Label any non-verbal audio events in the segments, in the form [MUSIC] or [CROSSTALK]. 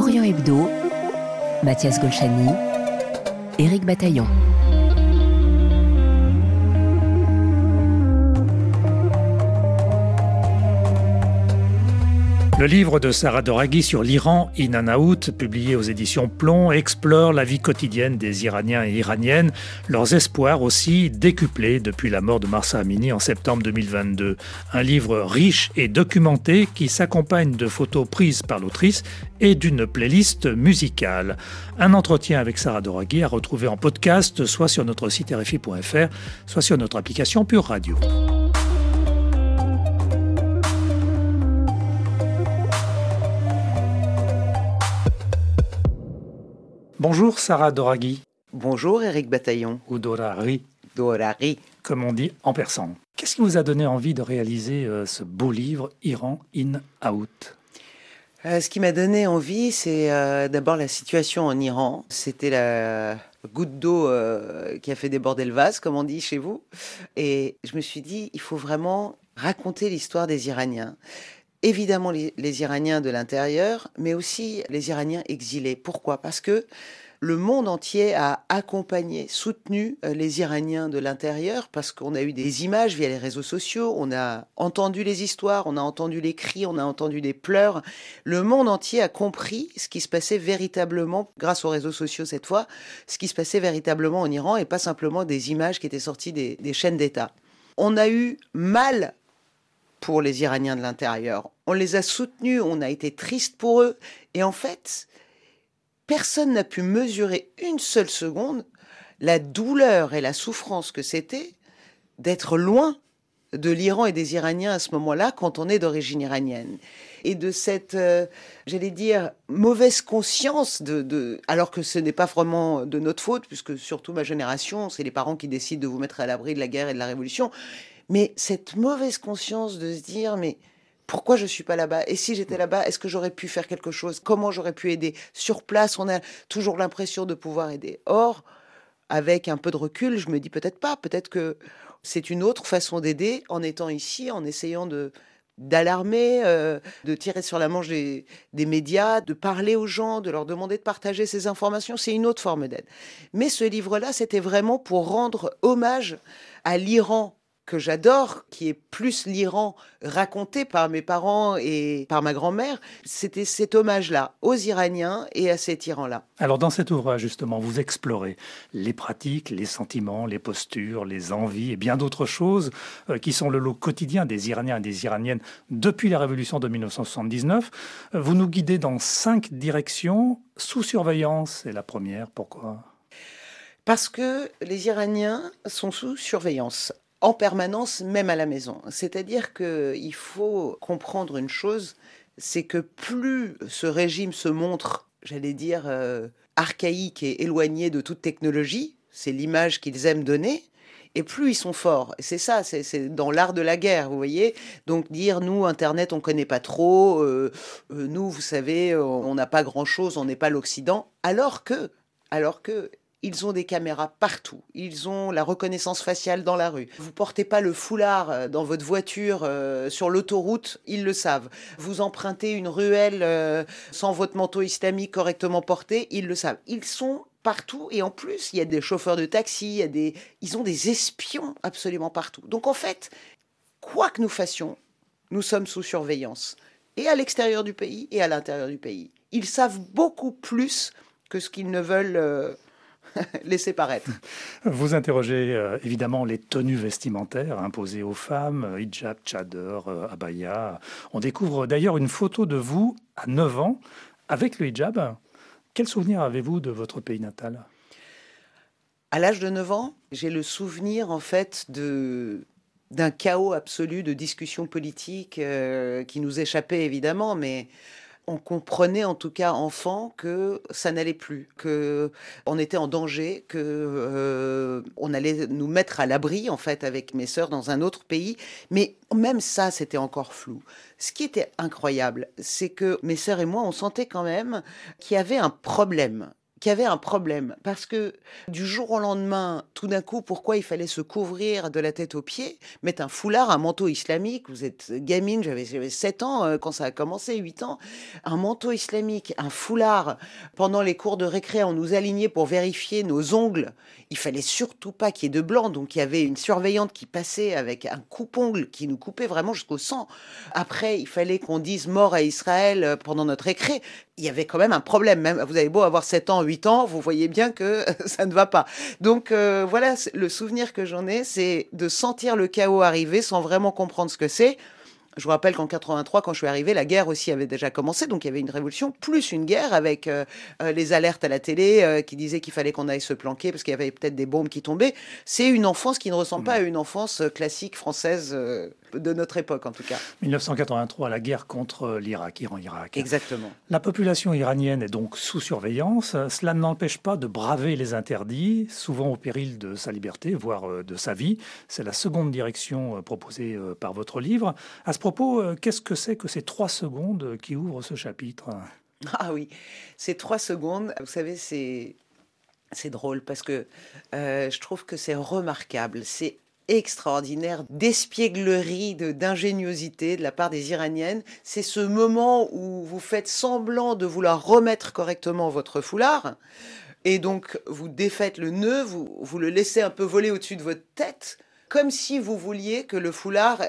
Orient Hebdo, Mathias Golchani, Éric Bataillon. Le livre de Sarah Doraghi sur l'Iran, In publié aux éditions Plomb, explore la vie quotidienne des Iraniens et Iraniennes, leurs espoirs aussi décuplés depuis la mort de Marsa Amini en septembre 2022. Un livre riche et documenté qui s'accompagne de photos prises par l'autrice et d'une playlist musicale. Un entretien avec Sarah Doraghi à retrouver en podcast, soit sur notre site rfi.fr, soit sur notre application Pure Radio. Bonjour Sarah Doraghi. Bonjour Eric Bataillon. Ou Dorari. Dorari. Comme on dit en persan. Qu'est-ce qui vous a donné envie de réaliser euh, ce beau livre Iran in Out? Euh, Ce qui m'a donné envie, c'est euh, d'abord la situation en Iran. C'était la goutte d'eau qui a fait déborder le vase, comme on dit chez vous. Et je me suis dit, il faut vraiment raconter l'histoire des Iraniens évidemment les, Iraniens de l'intérieur, mais aussi les Iraniens exilés. Pourquoi? Parce que le monde entier a accompagné, soutenu euh, les Iraniens de l'intérieur parce qu'on a eu des images via les réseaux sociaux, on a entendu les histoires, on a entendu les cris, on a entendu des pleurs. Le monde entier a compris ce qui se passait véritablement, grâce aux réseaux sociaux cette fois, ce qui se passait véritablement en Iran et pas simplement des images qui étaient sorties des, des chaînes d'État. On a eu mal pour les Iraniens de l'intérieur. On les a soutenus, on a été triste pour eux. Et en fait, personne n'a pu mesurer une seule seconde la douleur et la souffrance que c'était d'être loin de l'Iran et des Iraniens à ce moment-là quand on est d'origine iranienne. Et de cette, euh, j'allais dire, mauvaise conscience de, alors que ce n'est pas vraiment de notre faute, puisque surtout ma génération, c'est les parents qui décident de vous mettre à l'abri de la guerre et de la révolution. Mais cette mauvaise conscience de se dire, mais pourquoi je suis pas là-bas? Et si j'étais là-bas, est-ce que j'aurais pu faire quelque chose? Comment j'aurais pu aider? Sur place, on a toujours l'impression de pouvoir aider. Or, avec un peu de recul, je me dis peut-être pas. Peut-être que c'est une autre façon d'aider en étant ici, en essayant de d'alarmer, euh, de tirer sur la manche des, des, médias, de parler aux gens, de leur demander de partager ces informations, c'est une autre forme d'aide. Mais ce livre-là, c'était vraiment pour rendre hommage à l'Iran que j'adore, qui est plus l'Iran raconté par mes parents et par ma grand-mère, c'était cet hommage-là aux Iraniens et à cet Iran-là. Alors dans cet ouvrage, justement, vous explorez les pratiques, les sentiments, les postures, les envies et bien d'autres choses euh, qui sont le lot quotidien des Iraniens et des Iraniennes depuis la révolution de 1979. Euh, vous nous guidez dans cinq directions. Sous surveillance, c'est la première. Pourquoi? Parce que les Iraniens sont sous surveillance en permanence, même à la maison. C'est-à-dire qu'il faut comprendre une chose, c'est que plus ce régime se montre, j'allais dire, euh, archaïque et éloigné de toute technologie, c'est l'image qu'ils aiment donner, et plus ils sont forts. C'est ça, c'est dans l'art de la guerre, vous voyez. Donc dire, nous, Internet, on connaît pas trop, euh, euh, nous, vous savez, on n'a pas grand-chose, on n'est pas l'Occident, alors que, alors que, ils ont des caméras partout. Ils ont la reconnaissance faciale dans la rue. Vous portez pas le foulard euh, dans votre voiture euh, sur l'autoroute, ils le savent. Vous empruntez une ruelle euh, sans votre manteau islamique correctement porté, ils le savent. Ils sont partout et en plus, il y a des chauffeurs de taxi, il y a des ils ont des espions absolument partout. Donc en fait, quoi que nous fassions, nous sommes sous surveillance et à l'extérieur du pays et à l'intérieur du pays. Ils savent beaucoup plus que ce qu'ils ne veulent [LAUGHS] laisser paraître. Vous interrogez euh, évidemment les tenues vestimentaires imposées aux femmes, euh, hijab, tchador, euh, abaya. On découvre d'ailleurs une photo de vous à 9 ans avec le hijab. Quel souvenir avez-vous de votre pays natal? À l'âge de 9 ans, j'ai le souvenir en fait de d'un chaos absolu de discussions politiques qui nous échappait évidemment, mais on comprenait en tout cas enfant que ça n'allait plus, que on était en danger, que euh, on allait nous mettre à l'abri en fait avec mes sœurs dans un autre pays. Mais même ça, c'était encore flou. Ce qui était incroyable, c'est que mes sœurs et moi, on sentait quand même qu'il y avait un problème qu'il y avait un problème. Parce que du jour au lendemain, tout d'un coup, pourquoi il fallait se couvrir de la tête aux pieds, mettre un foulard, un manteau islamique Vous êtes gamine, j'avais 7 ans euh, quand ça a commencé, 8 ans. Un manteau islamique, un foulard. Pendant les cours de récré, on nous alignait pour vérifier nos ongles. Il fallait surtout pas qu'il y ait de blanc. Donc il y avait une surveillante qui passait avec un coupe-ongle qui nous coupait vraiment jusqu'au sang. Après, il fallait qu'on dise mort à Israël euh, pendant notre récré. Il y avait quand même un problème. Vous avez beau avoir 7 ans, 8 ans, vous voyez bien que [LAUGHS] ça ne va pas. Donc euh, voilà, le souvenir que j'en ai, c'est de sentir le chaos arriver sans vraiment comprendre ce que c'est. Je vous rappelle qu'en 83, quand je suis arrivé, la guerre aussi avait déjà commencé, donc il y avait une révolution plus une guerre avec euh, euh, les alertes à la télé qui disaient qu'il fallait qu'on aille se planquer parce qu'il y avait peut-être des bombes qui tombaient. C'est une enfance qui ne ressemble pas à une enfance classique française de notre époque en tout cas. 1983, la guerre contre l'Irak, Iran-Irak. Exactement. La population iranienne est donc sous surveillance. Cela ne l'empêche pas de braver les interdits, souvent au péril de sa liberté, voire euh, de sa vie. C'est la seconde direction euh, proposée euh, par votre livre. À ce propos, qu'est-ce que c'est que ces trois secondes qui ouvrent ce chapitre? Ah oui, ces trois secondes, vous savez, c'est c'est drôle parce que je trouve que c'est remarquable. C'est extraordinaire d'espièglerie, d'ingéniosité de la part des Iraniennes. C'est ce moment où vous faites semblant de vouloir remettre correctement votre foulard. Et donc, vous défaites le nœud, vous, vous le laissez un peu voler au-dessus de votre tête, comme si vous vouliez que le foulard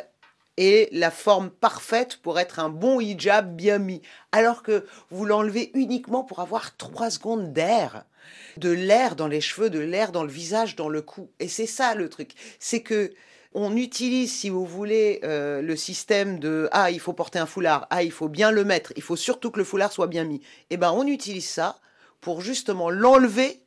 ait la forme parfaite pour être un bon hijab bien mis. Alors que vous l'enlevez uniquement pour avoir trois secondes d'air de l'air dans les cheveux, de l'air dans le visage, dans le cou. Et c'est ça le truc. C'est que on utilise, si vous voulez, euh, le système de ah il faut porter un foulard, ah il faut bien le mettre, il faut surtout que le foulard soit bien mis. Eh ben on utilise ça pour justement l'enlever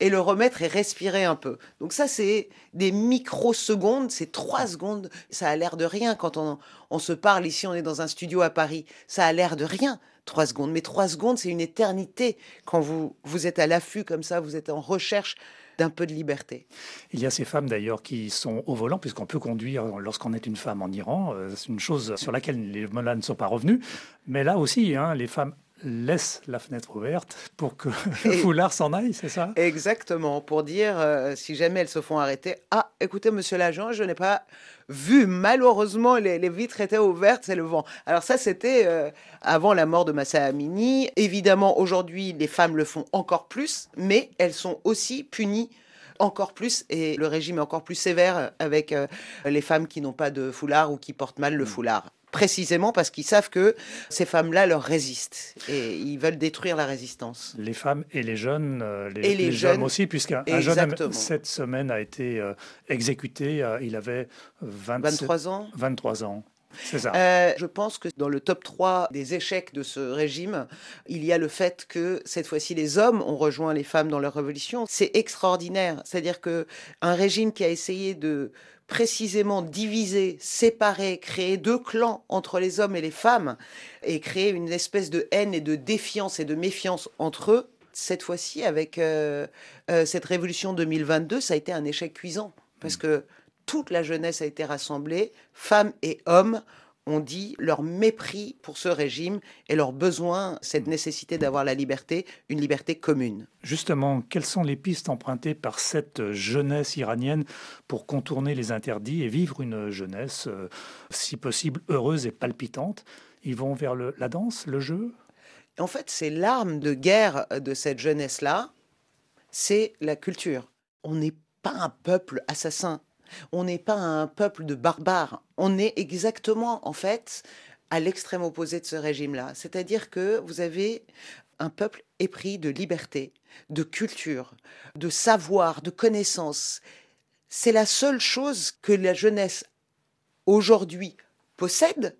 et le remettre et respirer un peu. Donc ça, c'est des microsecondes, c'est trois secondes. Ça a l'air de rien quand on, on se parle ici, on est dans un studio à Paris. Ça a l'air de rien trois secondes. Mais trois secondes, c'est une éternité quand vous, vous êtes à l'affût comme ça, vous êtes en recherche d'un peu de liberté. Il y a ces femmes d'ailleurs qui sont au volant, puisqu'on peut conduire lorsqu'on est une femme en Iran. Euh, c'est une chose sur laquelle les mollas ne sont pas revenus. Mais là aussi, hein, les femmes laisse la fenêtre ouverte pour que [LAUGHS] le foulard s'en aille, c'est ça? Exactement, pour dire, euh, si jamais elles se font arrêter, ah, écoutez, monsieur l'agent, je n'ai pas vu, malheureusement, les, vitres étaient ouvertes, c'est le vent. Alors ça, c'était euh, avant la mort de Massa Amini. Évidemment, aujourd'hui, les femmes le font encore plus, mais elles sont aussi punies encore plus et le régime est encore plus sévère avec euh, les femmes qui n'ont pas de foulard ou qui portent mal le mm. foulard précisément parce qu'ils savent que ces femmes-là leur résistent et ils veuleux détruire la résistance. Les femmes et les jeunes, euh, les, et les, jeunes, aussi, puisqu'un jeune homme cette semaine a été euh, exécuté, euh, il avait 23 ans. 23 ans. C'est ça. je pense que dans le top 3 des échecs de ce régime, il y a le fait que cette fois-ci les hommes ont rejoint les femmes dans leur révolution. C'est extraordinaire. C'est-à-dire que un régime qui a essayé de précisément diviser, séparer, créer deux clans entre les hommes et les femmes et créer une espèce de haine et de défiance et de méfiance entre eux, cette fois-ci, avec euh, euh, cette révolution 2022, ça a été un échec cuisant parce mm. que toute la jeunesse a été rassemblée, femmes et hommes, ont dit leur mépris pour ce régime et leur besoin, cette nécessité d'avoir la liberté, une liberté commune. Justement, quelles sont les pistes empruntées par cette jeunesse iranienne pour contourner les interdits et vivre une jeunesse, euh, si possible, heureuse et palpitante? Ils vont vers la danse, le jeu? En fait, c'est l'arme de guerre de cette jeunesse-là, c'est la culture. On n'est pas un peuple assassin. On n'est pas un peuple de barbares. On est exactement, en fait, à l'extrême opposé de ce régime-là. C'est-à-dire que vous avez un peuple épris de liberté, de culture, de savoir, de connaissance. C'est la seule chose que la jeunesse aujourd'hui possède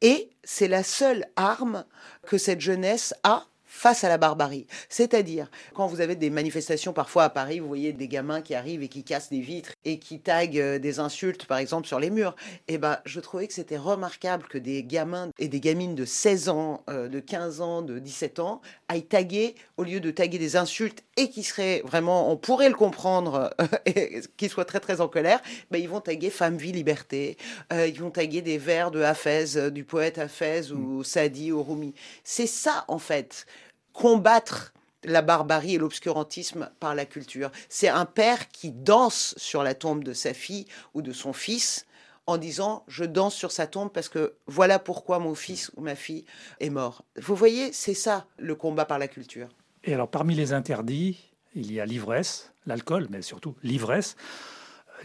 et c'est la seule arme que cette jeunesse a face à la barbarie. C'est-à-dire, quand vous avez des manifestations parfois à Paris, vous voyez des gamins qui arrivent et qui cassent des vitres et qui taguent euh, des insultes, par exemple, sur les murs. Eh ben, je trouvais que c'était remarquable que des gamins et des gamines de 16 ans, euh, de 15 ans, de 17 ans aillent taguer, au lieu de taguer des insultes et qui seraient vraiment, on pourrait le comprendre, [LAUGHS] et qu'ils soient très très en colère, ben, ils vont taguer femme, vie, liberté. Euh, ils vont taguer des vers de Hafez, du poète Hafez ou mm. Sadi ou Rumi. C'est ça, en fait combattre la barbarie et l'obscurantisme par la culture. C'est un père qui danse sur la tombe de sa fille ou de son fils en disant je danse sur sa tombe parce que voilà pourquoi mon fils ou ma fille est mort. Vous voyez, c'est ça le combat par la culture. Et alors parmi les interdits, il y a l'ivresse, l'alcool, mais surtout l'ivresse.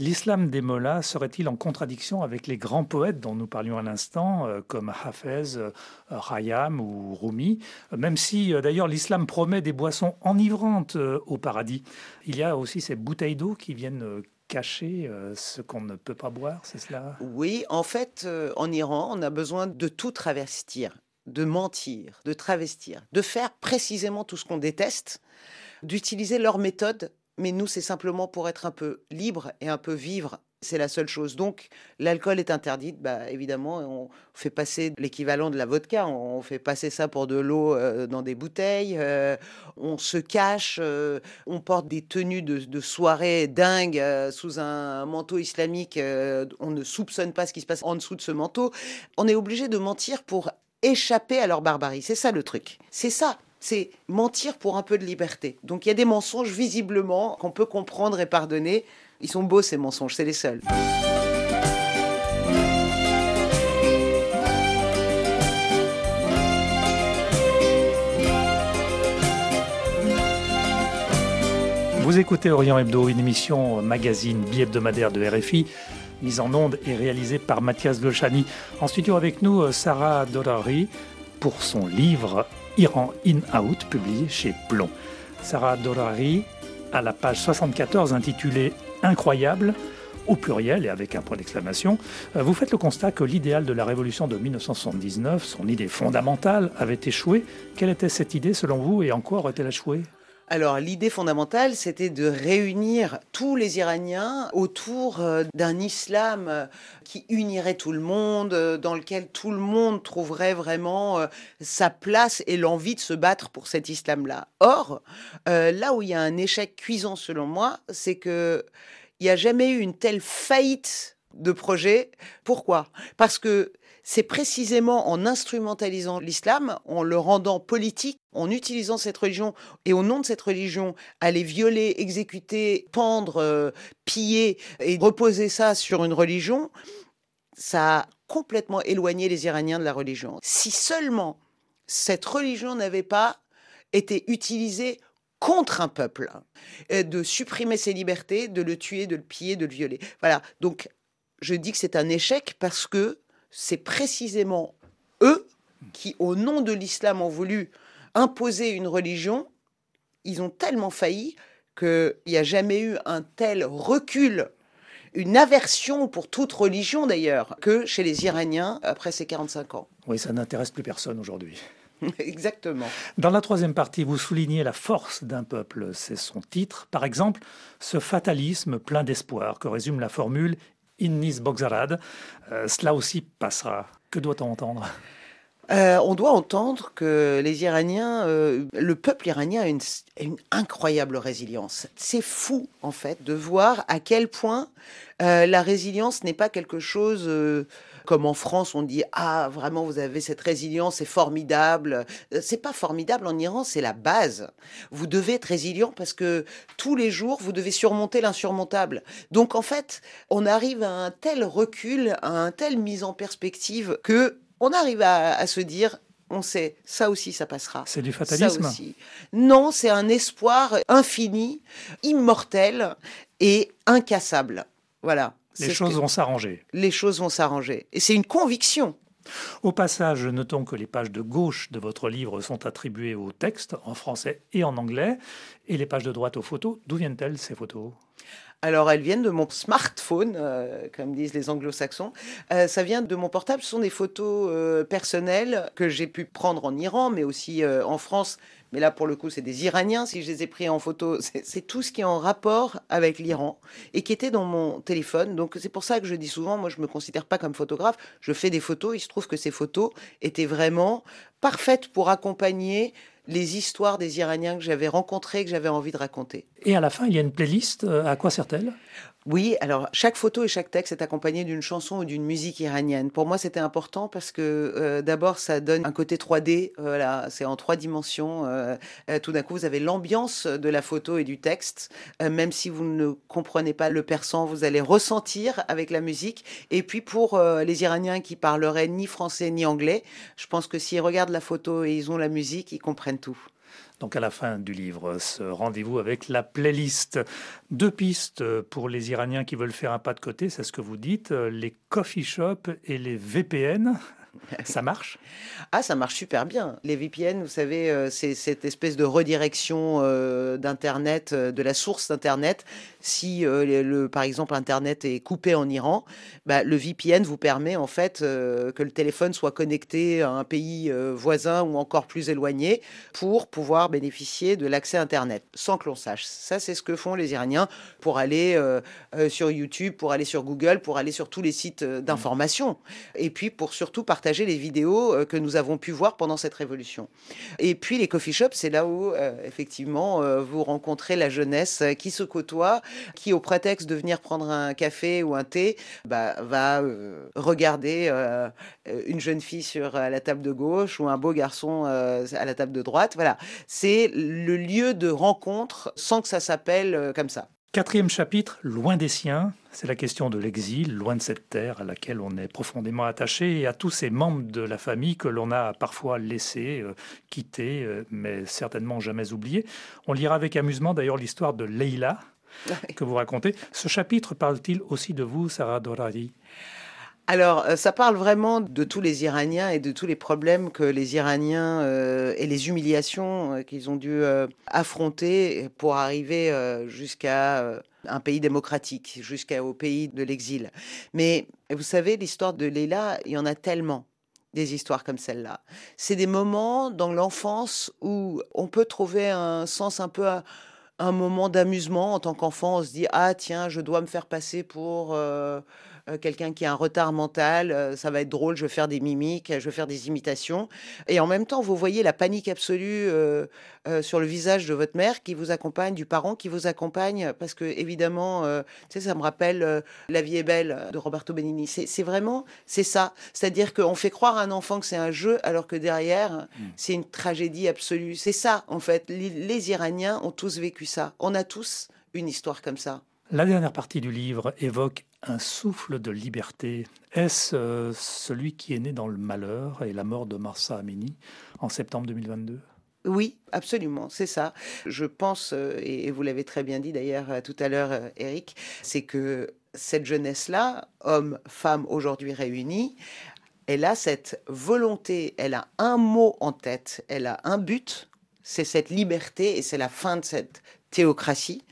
L'islam des mollahs serait-il en contradiction avec les grands poètes dont nous parlions à l'instant, euh, comme Hafez, euh, Khayyam ou Rumi, même si euh, d'ailleurs l'islam promet des boissons enivrantes au paradis? Il y a aussi ces bouteilles d'eau qui viennent cacher ce qu'on ne peut pas boire, c'est cela? Oui, en fait, en Iran, on a besoin de tout travestir, de mentir, de travestir, de faire précisément tout ce qu'on déteste, d'utiliser leur méthode mais nous, c'est simplement pour être un peu libre et un peu vivre. C'est la seule chose. Donc, l'alcool est interdit. Bah, évidemment, on fait passer l'équivalent de la vodka. On fait passer ça pour de l'eau euh, dans des bouteilles. Euh, on se cache. Euh, on porte des tenues de, soirée dingues sous un manteau islamique. on ne soupçonne pas ce qui se passe en dessous de ce manteau. On est obligé de mentir pour échapper à leur barbarie. C'est ça le truc. C'est ça c'est mentir pour un peu de liberté. Donc il y a des mensonges visiblement qu'on peut comprendre et pardonner. Ils sont beaux ces mensonges, c'est les seuls. Vous écoutez Orient Hebdo, une émission magazine bi-hebdomadaire de RFI, mise en onde et réalisée par Mathias Golchani. En studio avec nous, Sarah Dorari, pour son livre Iran In-Out, publié chez Plomb. Sarah Dorari, à la page 74 intitulée Incroyable, au pluriel et avec un point d'exclamation, euh, vous faites le constat que l'idéal de la révolution de 1979, son idée fondamentale, avait échoué. Quelle était cette idée selon vous et en quoi aurait-elle échoué? Alors l'idée fondamentale, c'était de réunir tous les Iraniens autour euh, d'un islam euh, qui unirait tout le monde, euh, dans lequel tout le monde trouverait vraiment sa place et l'envie de se battre pour cet islam-là. Or, là où il y a un échec cuisant selon moi, c'est que il n'y a jamais eu une telle faillite de projet. Pourquoi? Parce que c'est précisément en instrumentalisant l'islam, en le rendant politique, en utilisant cette religion et au nom de cette religion, aller violer, exécuter, pendre, euh, piller et reposer ça sur une religion, ça a complètement éloigné les Iraniens de la religion. Si seulement cette religion n'avait pas été utilisée contre un peuple, de supprimer ses libertés, de le tuer, de le piller, de le violer. Voilà. Donc, je dis que c'est un échec parce que c'est précisément eux qui, au nom de l'islam, ont voulu imposer une religion. Ils ont tellement failli qu'il n'y a jamais eu un tel recul, une aversion pour toute religion d'ailleurs, que chez les Iraniens après ces 45 ans. Oui, ça n'intéresse plus personne aujourd'hui. [LAUGHS] Exactement. Dans la troisième partie, vous soulignez la force d'un peuple, c'est son titre. Par exemple, ce fatalisme plein d'espoir que résume la formule Innis Bogzarad. Euh, cela aussi passera. Que doit-on entendre? Euh, on doit entendre que les Iraniens, euh, le peuple iranien a une, incroyable résilience. C'est fou, en fait, de voir à quel point la résilience n'est pas quelque chose comme en France, on dit ah vraiment vous avez cette résilience, c'est formidable. Euh, c'est pas formidable en Iran, c'est la base. Vous devez être résilient parce que tous les jours vous devez surmonter l'insurmontable. Donc en fait, on arrive à un tel recul, à un tel mise en perspective que on arrive à, se dire on sait, ça aussi, ça passera. C'est du fatalisme. Non, c'est un espoir infini, immortel et incassable. Voilà. Les choses vont s'arranger. Les choses vont s'arranger. Et c'est une conviction. Au passage, notons que les pages de gauche de votre livre sont attribuées au texte en français et en anglais, et les pages de droite aux photos. D'où viennent-elles ces photos? Alors, elles viennent de mon smartphone, euh, comme disent les anglo-saxons. Euh, ça vient de mon portable. Ce sont des photos euh, personnelles que j'ai pu prendre en Iran, mais aussi en France. Mais là, pour le coup, c'est des Iraniens. Si je les ai pris en photo, [LAUGHS] c'est tout ce qui est en rapport avec l'Iran et qui était dans mon téléphone. Donc, c'est pour ça que je dis souvent, moi, je me considère pas comme photographe. Je fais des photos. Il se trouve que ces photos étaient vraiment parfaites pour accompagner les histoires des Iraniens que j'avais rencontrés, que j'avais envie de raconter. Et à la fin, il y a une playlist. Euh, à quoi sert-elle? Oui, alors chaque photo et chaque texte est accompagné d'une chanson ou d'une musique iranienne. Pour moi, c'était important parce que euh, d'abord, ça donne un côté 3D. Voilà, c'est en trois dimensions. Euh, euh, tout d'un coup, vous avez l'ambiance de la photo et du texte. même si vous ne comprenez pas le persan, vous allez ressentir avec la musique. Et puis pour les Iraniens qui parleraient ni français ni anglais, je pense que s'ils regardent la photo et ils ont la musique, ils comprennent tout donc à la fin du livre, ce rendez-vous avec la playlist. Deux pistes pour les Iraniens qui veulent faire un pas de côté, c'est ce que vous dites, les coffee shops et les VPN. [LAUGHS] Ça marche? Ah, ça marche super bien. Les VPN, vous savez, euh, c'est cette espèce de redirection euh, d'Internet, euh, de la source d'Internet. Si, le, par exemple, Internet est coupé en Iran, bah, le VPN vous permet en fait que le téléphone soit connecté à un pays voisin ou encore plus éloigné pour pouvoir bénéficier de l'accès Internet sans que l'on sache. Ça, c'est ce que font les Iraniens pour aller sur YouTube, pour aller sur Google, pour aller sur tous les sites d'information. Et puis pour surtout partager partager les vidéos euh, que nous avons pu voir pendant cette révolution. Et puis les coffee shops, c'est là où euh, effectivement euh, vous rencontrez la jeunesse qui se côtoie, qui au prétexte de venir prendre un café ou un thé, bah, va regarder une jeune fille sur la table de gauche ou un beau garçon à la table de droite. Voilà, c'est le lieu de rencontre sans que ça s'appelle comme ça. Quatrième chapitre, loin des siens, c'est la question de l'exil, loin de cette terre à laquelle on est profondément attaché et à tous ces membres de la famille que l'on a parfois laissés, euh, quittés, euh, mais certainement jamais oubliés. On lira avec amusement d'ailleurs l'histoire de Leila [LAUGHS] que vous racontez. Ce chapitre parle-t-il aussi de vous, Sarah Dorari? Alors, euh, ça parle vraiment de tous les Iraniens et de tous les problèmes que les Iraniens euh, et les humiliations euh, qu'ils ont dû affronter pour arriver jusqu'à un pays démocratique, jusqu'au pays de l'exil. Mais vous savez, l'histoire de Leila, il y en a tellement des histoires comme celle-là. C'est des moments dans l'enfance où on peut trouver un sens un peu un moment d'amusement en tant qu'enfant. On se dit ah tiens, je dois me faire passer pour quelqu'un qui a un retard mental, euh, ça va être drôle, je vais faire des mimiques, je vais faire des imitations. Et en même temps, vous voyez la panique absolue euh, sur le visage de votre mère qui vous accompagne, du parent qui vous accompagne, parce que évidemment, tu sais, ça me rappelle La vie est belle de Roberto Benigni. C'est vraiment, c'est ça. C'est-à-dire qu'on fait croire à un enfant que c'est un jeu, alors que derrière, mmh. c'est une tragédie absolue. C'est ça, en fait. les Iraniens ont tous vécu ça. On a tous une histoire comme ça. La dernière partie du livre évoque un souffle de liberté. Est-ce euh, celui qui est né dans le malheur et la mort de Marsa Amini en septembre 2022 oui, absolument, c'est ça. Je pense, euh, et vous l'avez très bien dit d'ailleurs euh, tout à l'heure, Eric, c'est que cette jeunesse-là, hommes, femmes aujourd'hui réunis, elle a cette volonté, elle a un mot en tête, elle a un but, c'est cette liberté et c'est la fin de cette théocratie,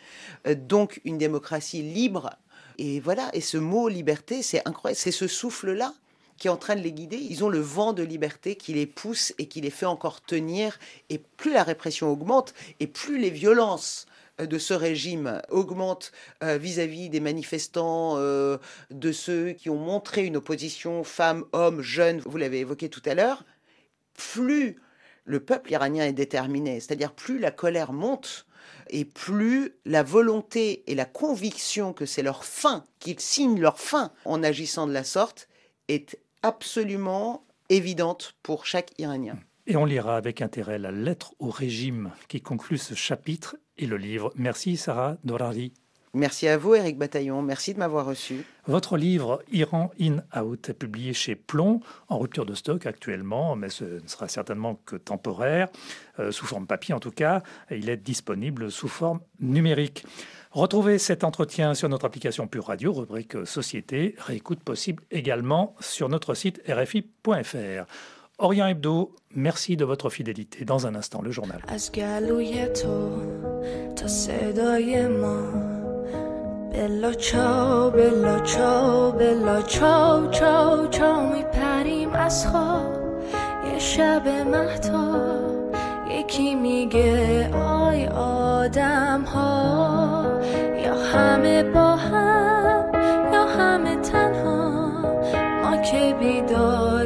donc une démocratie libre et voilà, et ce mot liberté, c'est incroyable, c'est ce souffle-là qui est en train de les guider. Ils ont le vent de liberté qui les pousse et qui les fait encore tenir. Et plus la répression augmente, et plus les violences euh, de ce régime augmentent euh, vis-à-vis des manifestants, euh, de ceux qui ont montré une opposition femmes, hommes, jeunes, vous l'avez évoqué tout à l'heure, plus le peuple iranien est déterminé, c'est-à-dire plus la colère monte, et plus la volonté et la conviction que c'est leur fin, qu'ils signent leur fin en agissant de la sorte, est absolument évidente pour chaque Iranien. Et on lira avec intérêt la lettre au régime qui conclut ce chapitre et le livre. Merci Sarah Dorari. Merci à vous, Eric Bataillon. Merci de m'avoir reçu. Votre livre Iran In Out est publié chez Plomb, en rupture de stock actuellement, mais ce ne sera certainement que temporaire, euh, sous forme papier en tout cas. Il est disponible sous forme numérique. Retrouvez cet entretien sur notre application Pure Radio, rubrique Société. Réécoute possible également sur notre site rfi.fr. Orient Hebdo, merci de votre fidélité. Dans un instant, le journal. بلا چاو بلا چاو بلا چاو چاو چاو میپریم از خواب. یه شب مهتا یکی میگه آی آدم ها یا همه با هم یا همه تنها. ما که بیدار